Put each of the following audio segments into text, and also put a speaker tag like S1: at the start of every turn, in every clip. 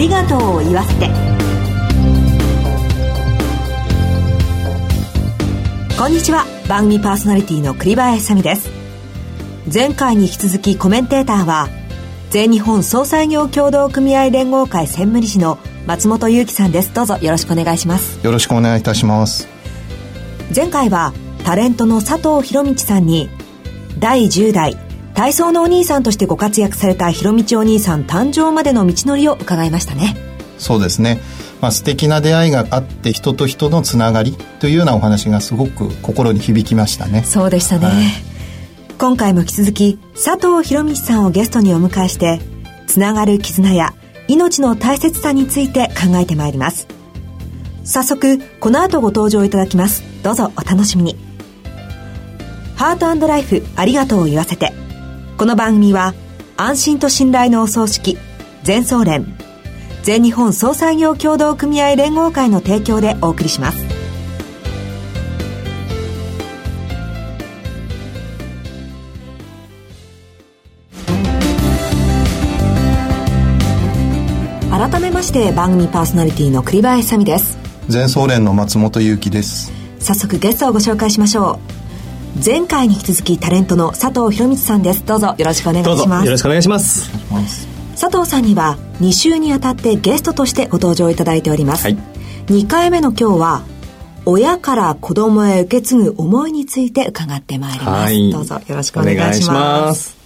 S1: りがとうを言わせて。こんにちは。番組パーソナリティの栗林さみです。前回に引き続きコメンテーターは全日本総裁業協同組合連合会専務理事の松本裕樹さんです。どうぞよろしくお願いします。
S2: よろしくお願いいたします。
S1: 前回はタレントの佐藤博道さんに第10代体操のお兄さんとしてご活躍された博道お兄さん誕生までの道のりを伺いましたね。
S2: そうですね、まあ、素敵な出会いがあって人と人のつながりというようなお話がすごく心に響きましたね。
S1: そうでしたね、はい、今回も引き続き佐藤博道さんをゲストにお迎えしてつながる絆や命の大切さについて考えてまいります。早速この後ご登場いただきます。どうぞお楽しみに。ハートライフありがとうを言わせてこの番組は安心と信頼のお葬式全総連全日本総裁業協同組合連合会の提供でお送りします。改めまして番組パーソナリティの栗林さみです。
S2: 全総連の松本裕樹です。
S1: 早速ゲストをご紹介しましょう前回に引き続きタレントの佐藤博光さんです。どうぞよろしくお願いします。
S3: よろしくお願いします。
S1: 佐藤さんには2週にあたってゲストとしてご登場いただいております、はい、2回目の今日は親から子供へ受け継ぐ思いについて伺ってまいります、はい、どうぞよろしくお願いします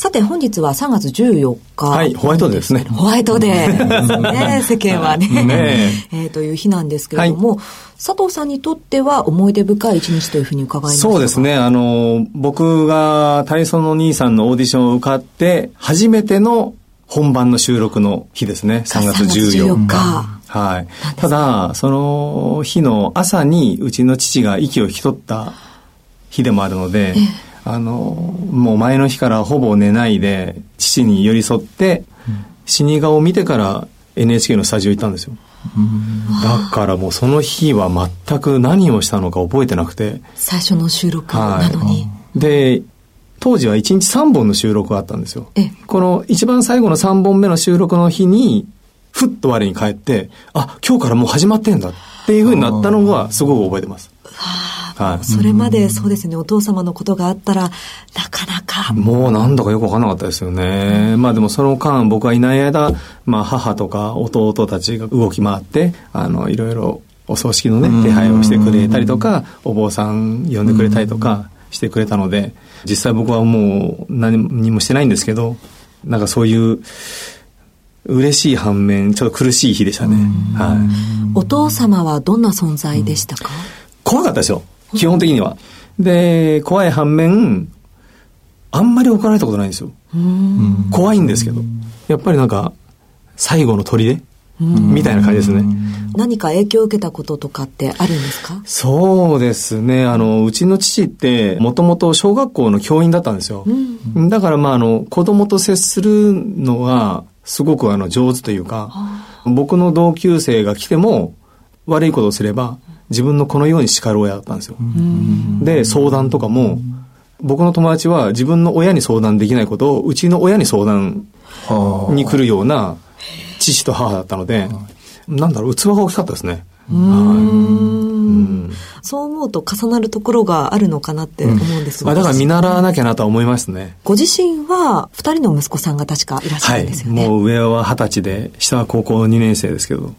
S1: さて本日は3月14日。
S3: はい、ホワイトデーですね。
S1: ホワイトデーですね、世間はね。ね えー、という日なんですけれども、はい、佐藤さんにとっては思い出深い一日というふうに伺いました
S3: そうですね。あの、僕が体操の兄さんのオーディションを受かって、初めての本番の収録の日ですね。3月14日。はい。ただ、その日の朝にうちの父が息を引き取った日でもあるので、えあの、もう前の日からほぼ寝ないで、父に寄り添って、死に顔を見てから NHK のスタジオ行ったんですよ。だからもうその日は全く何をしたのか覚えてなくて。
S1: 最初の収録なのに。はい、
S3: で、当時は1日3本の収録があったんですよ。この一番最後の3本目の収録の日に、ふっと我に返って、あ、今日からもう始まってんだっていうふうになったのがすごく覚えてます。
S1: はい、それまでそうですね、お父様のことがあったら、なかなか。
S3: もう何度かよくわからなかったですよね。まあでもその間、僕がいない間、まあ母とか弟たちが動き回って、あの、いろいろお葬式のね、手配をしてくれたりとか、お坊さん呼んでくれたりとかしてくれたので、実際僕はもう何にもしてないんですけど、なんかそういう、嬉しい反面、ちょっと苦しい日でしたね。はい。
S1: お父様はどんな存在でしたか、
S3: 怖かったですよ。基本的には。で、怖い反面、あんまり怒られたことないんですよ。怖いんですけど。やっぱりなんか、最後の砦？みたいな感じですね。
S1: 何か影響を受けたこととかってあるんですか？
S3: そうですね。あの、うちの父って、もともと小学校の教員だったんですよ。うん、だからまあ、あの、子供と接するのが、すごくあの、上手というか、僕の同級生が来ても、悪いことをすれば、自分のこのように叱る親だったんですよ。で、相談とかも、僕の友達は自分の親に相談できないことを、うちの親に相談に来るような父と母だったので、なんだろう、器が大きかったですね。
S1: そう思うと重なるところがあるのかなって思うんですが、
S3: うん、だから見習わなきゃなとは思いますね。
S1: ご自身は二人の息子さんが確かいらっしゃるんですよね。
S3: はい、もう上は二十歳で、下は高校2年生ですけど。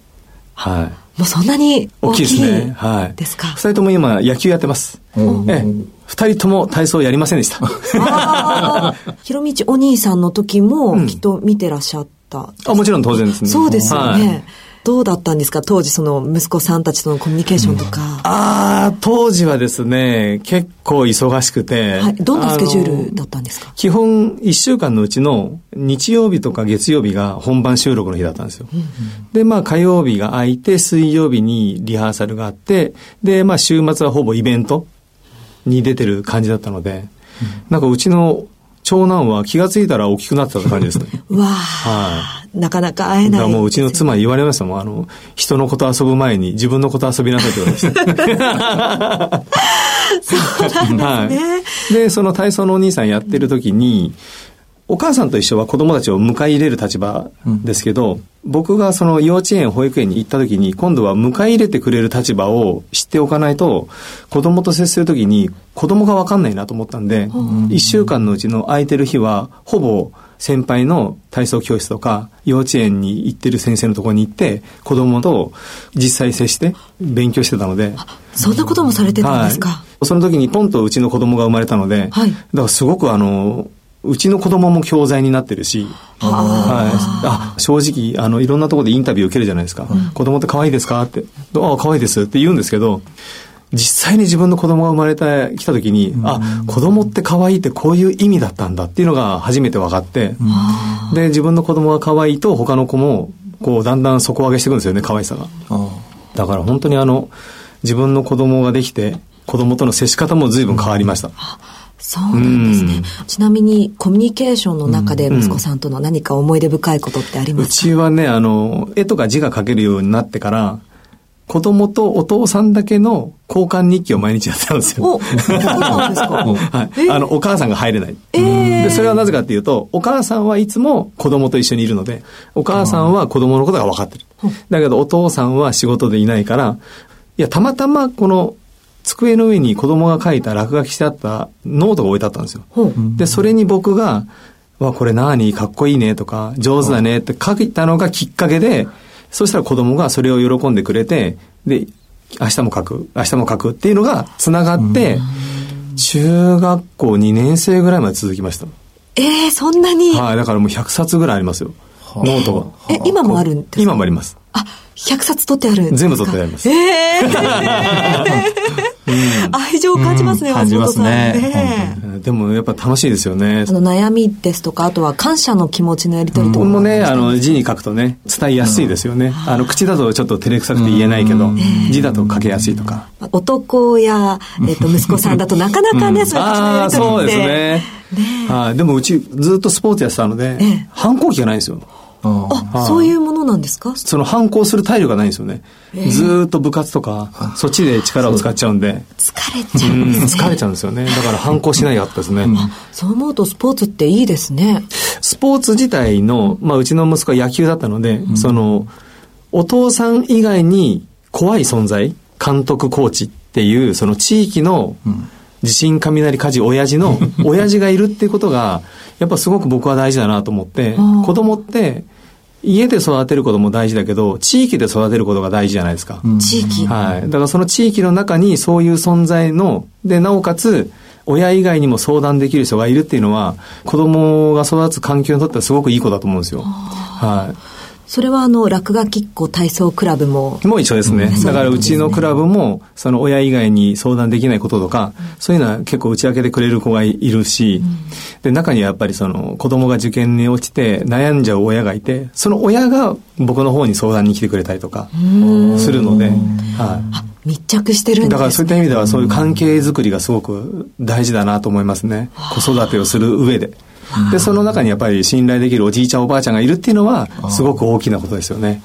S3: はい。
S1: もうそんなに大きいですね。はい。ですか？
S3: 二人とも今野球やってます。ええ。二人とも体操やりませんでした。
S1: ああ。ひろみちお兄さんの時もきっと見てらっしゃった、
S3: あ、もちろん当然ですね。
S1: そうですよね。はいどうだったんですか？当時その息子さんたちとのコミュニケーションとか。うん、
S3: ああ、当時はですね、結構忙しくて。
S1: はい。どんなスケジュールだったんですか？
S3: 基本1週間のうちの日曜日とか月曜日が本番収録の日だったんですよ。うんうん、で、まあ火曜日が空いて、水曜日にリハーサルがあって、で、まあ週末はほぼイベントに出てる感じだったので、うん、なんかうちの長男は気がついたら大きくなってた感じですね。
S1: わあ。はい。なかなか会えない、
S3: ね、もううちの妻に言われましたもん。あの、人のこと遊ぶ前に自分のこと遊びなさいって言われま
S1: した。そうなんですね、はい。
S3: で、その体操のお兄さんやってる時に、お母さんと一緒は子供たちを迎え入れる立場ですけど、うん、僕がその幼稚園、保育園に行った時に、今度は迎え入れてくれる立場を知っておかないと、子供と接する時に子供がわかんないなと思ったんで、一、週間のうちの空いてる日は、ほぼ先輩の体操教室とか、幼稚園に行ってる先生のところに行って、子供と実際接して勉強してたので。
S1: そんなこともされてたんですか、は
S3: い、その時にポンとうちの子供が生まれたので、はい、だからすごくあの、うちの子供も教材になってるし、はい、あ正直あのいろんなところでインタビュー受けるじゃないですか、うん、子供って可愛いですか？って。あ可愛いですって言うんですけど実際に自分の子供が生まれてきた時に、うん、あ子供って可愛いってこういう意味だったんだっていうのが初めて分かって、うん、で自分の子供が可愛いと他の子もこうだんだん底上げしていくんですよね可愛さが。だから本当にあの自分の子供ができて子供との接し方も随分変わりました、
S1: そうなんですね。ちなみに、コミュニケーションの中で息子さんとの何か思い出深いことってありますか、う
S3: ちはね、あの、絵とか字が書けるようになってから、子供とお父さんだけの交換日記を毎日やってたんですよ。お、そうなんですか。はい。あの、お母さんが入れない。えー、で、それはなぜかっていうと、お母さんはいつも子供と一緒にいるので、お母さんは子供のことが分かってる。だけど、お父さんは仕事でいないから、いや、たまたまこの机の上に子供が書いた落書きしてあったノートが置いてあったんですよ。で、それに僕が、わ、これ何？かっこいいね？とか、上手だね？って書いたのがきっかけで、そしたら子供がそれを喜んでくれて、で、明日も書く、明日も書くっていうのが繋がって、中学校2年生ぐらいまで続きました。
S1: ええー、そんなに？
S3: はい、だからもう100冊ぐらいありますよ。ノート
S1: が。え、今もあるんですか？
S3: 今もあります。
S1: あ、100冊取ってある
S3: 全部取ってあります。え
S1: えー愛情を感じますね、
S2: 感じますね。
S3: でもやっぱ楽しいですよね。
S1: あの悩みですとか、あとは感謝の気持ちのやり取りとか。
S3: もね、あの字に書くとね、伝えやすいですよね。あの口だとちょっと照れくさくて言えないけど、字だと書けやすいとか。
S1: 男や、えっと、息子さんだとなかなかね、そういう口のやり取りって。そうですね。
S3: はい、でもうちずっとスポーツやってたので、反抗期がないんですよ。
S1: あ、そういうものなんですか？
S3: その反抗する体力がないんですよね。ずっと部活とか、そっちで力を使っちゃうんで。
S1: 疲れちゃうんです
S3: ね。疲れちゃうんですよね。だから反抗しないかったですね。
S1: そう思うとスポーツっていいですね。
S3: スポーツ自体の、まあうちの息子は野球だったので、その、お父さん以外に怖い存在、監督、コーチっていう、その地域の、地震、雷、火事、親父の、親父がいるっていうことが、やっぱすごく僕は大事だなと思って、子供って、家で育てることも大事だけど、地域で育てることが大事じゃないですか。
S1: 地域
S3: はい。だからその地域の中にそういう存在の、で、なおかつ、親以外にも相談できる人がいるっていうのは、子供が育つ環境にとってはすごくいいことだと思うんですよ。はい。
S1: それはあの、落書きっ子体操クラブも。
S3: もう一緒ですね。だからうちのクラブも、その親以外に相談できないこととか、そういうのは結構打ち明けてくれる子がいるし、で、中にはやっぱりその子供が受験に落ちて悩んじゃう親がいて、その親が僕の方に相談に来てくれたりとか、するので、はい。
S1: 密着してるんです、ね、
S3: だからそういった意味ではそういう関係づくりがすごく大事だなと思いますね。子育てをする上で。で、その中にやっぱり信頼できるおじいちゃんおばあちゃんがいるっていうのは、すごく大きなことですよね。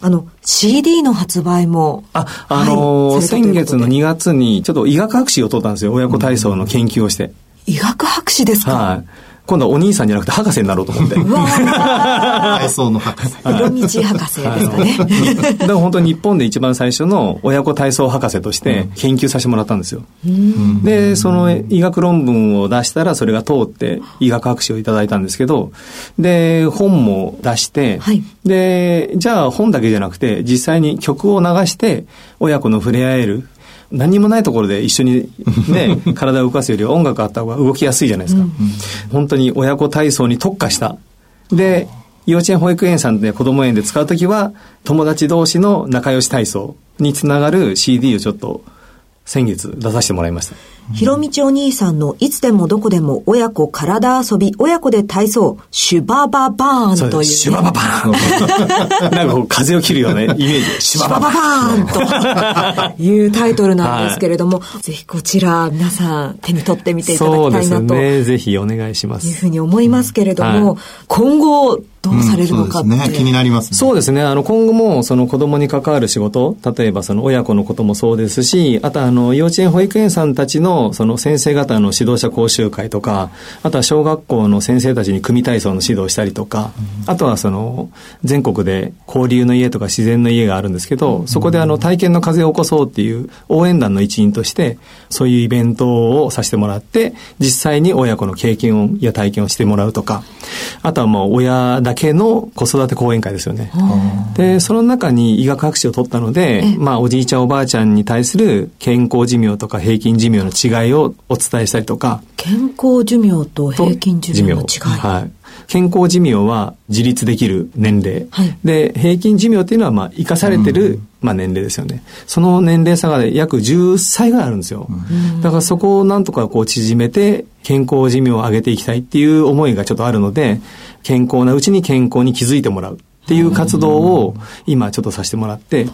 S1: あの、CD の発売も。
S3: あ、あのーはい、先月の2月に、ちょっと医学博士を取ったんですよ。親子体操の研究をして。
S1: 医学博士ですか？
S3: はい。今度はお兄さんじゃなくて博士になろうと思って。
S2: 体操の博士。
S1: 色道博士ですかね。
S3: だから本当に日本で一番最初の親子体操博士として研究させてもらったんですよ。で、その医学論文を出したらそれが通って医学博士をいただいたんですけど、で、本も出して、はい、で、じゃあ本だけじゃなくて実際に曲を流して親子の触れ合える何もないところで一緒にね、体を動かすより音楽あった方が動きやすいじゃないですか。うん、本当に親子体操に特化した。で、幼稚園保育園さんで子供園で使うときは、友達同士の仲良し体操につながる CD をちょっと先月出させてもらいました。
S1: ひろみちお兄さんのいつでもどこでも親子体遊び、親子で体操、シュバババーンという、ね、
S3: シュバババーン なんかこう風を切るようなイメージ。
S1: シュバババーンというタイトルなんですけれども、はい、ぜひこちら皆さん手に取ってみていただきたいなと。そうです
S3: ね。ぜひお願いします。
S1: いうふうに思いますけれども、うんはい、今後どうされるのかって、うん、
S2: ね、気になります、
S3: ね、そうですね。あの、今後も、その子供に関わる仕事、例えばその親子のこともそうですし、あとあの、幼稚園保育園さんたちの、その先生方の指導者講習会とか、あとは小学校の先生たちに組体操の指導をしたりとか、うん、あとはその、全国で交流の家とか自然の家があるんですけど、そこであの、体験の風を起こそうっていう応援団の一員として、そういうイベントをさせてもらって、実際に親子の経験をや体験をしてもらうとか、あとはもう親だけの子育て講演会ですよね。で、その中に医学博士を取ったので、まあおじいちゃんおばあちゃんに対する健康寿命とか平均寿命の違いをお伝えしたりとか。
S1: 健康寿命と平均寿命の違い。
S3: はい。健康寿命は自立できる年齢。はい、で、平均寿命っていうのは、まあ、生かされてる、うん、まあ、年齢ですよね。その年齢差が約10歳ぐらいあるんですよ。うん、だからそこをなんとかこう縮めて、健康寿命を上げていきたいっていう思いがちょっとあるので、健康なうちに健康に気づいてもらうっていう活動を今ちょっとさせてもらって、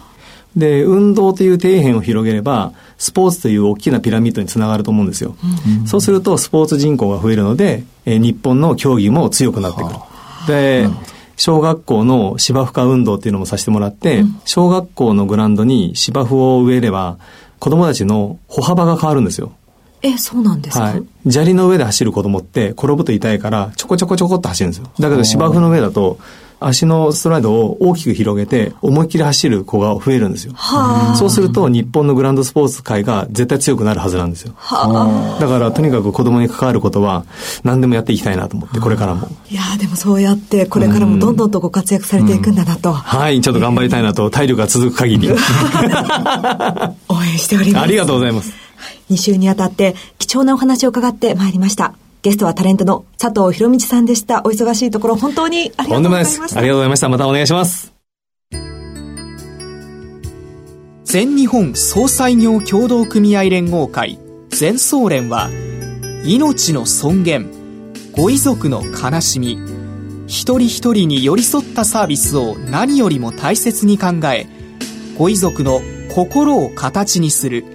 S3: で、運動という底辺を広げれば、スポーツという大きなピラミッドにつながると思うんですよ。うん、そうすると、スポーツ人口が増えるので、えー、日本の競技も強くなってくる。で、小学校の芝生化運動っていうのもさせてもらって、うん、小学校のグラウンドに芝生を植えれば、子供たちの歩幅が変わるんですよ。
S1: え、そうなんですか、
S3: はい。砂利の上で走る子供って転ぶと痛いから、ちょこちょこちょこっと走るんですよ。だけど芝生の上だと、足のストライドを大きく広げて思いっきり走る子が増えるんですよ。そうすると日本のグランドスポーツ界が絶対強くなるはずなんですよ。だからとにかく子供に関わることは何でもやっていきたいなと思って、これからも。
S1: いやでもそうやってこれからもどんどんとご活躍されていくんだなと。
S3: はい、ちょっと頑張りたいなと、体力が続く限り。
S1: 応援しております。
S3: ありがとうございます。
S1: 2週にあたって貴重なお話を伺ってまいりました。ゲストはタレントの佐藤博道さんでした。お忙しいところ本当にありがとうございました。
S3: ありがとうございました。またお願いします。
S4: 全日本総裁業協同組合連合会全総連は命の尊厳ご遺族の悲しみ一人一人に寄り添ったサービスを何よりも大切に考えご遺族の心を形にする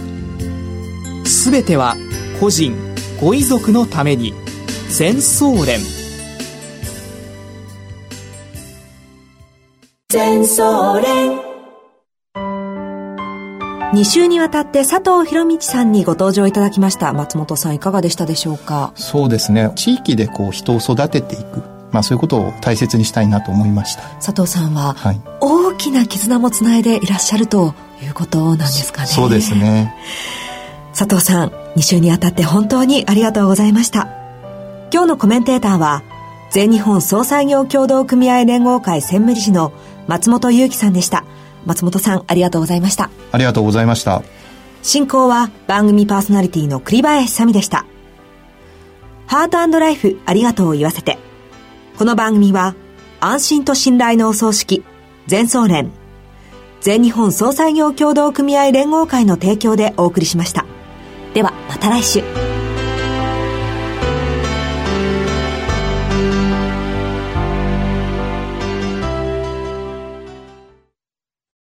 S4: すべては個人ご遺族のために。全総連。
S1: 全総連。2週にわたって佐藤博道さんにご登場いただきました。松本さんいかがでしたでしょうか？
S2: そうですね。地域でこう人を育てていく。まあそういうことを大切にしたいなと思いました。
S1: 佐藤さんは、大きな絆もつないでいらっしゃるということなんですかね。
S2: そうですね
S1: 佐藤さん、2週にあたって本当にありがとうございました。今日のコメンテーターは、全日本総裁業協同組合連合会専務理事の松本祐樹さんでした。松本さん、ありがとうございました。
S2: ありがとうございました。
S1: 進行は番組パーソナリティの栗林さみでした。ハートライフありがとうを言わせて。この番組は、安心と信頼のお葬式、全総連、全日本総裁業協同組合連合会の提供でお送りしました。ではまた来週。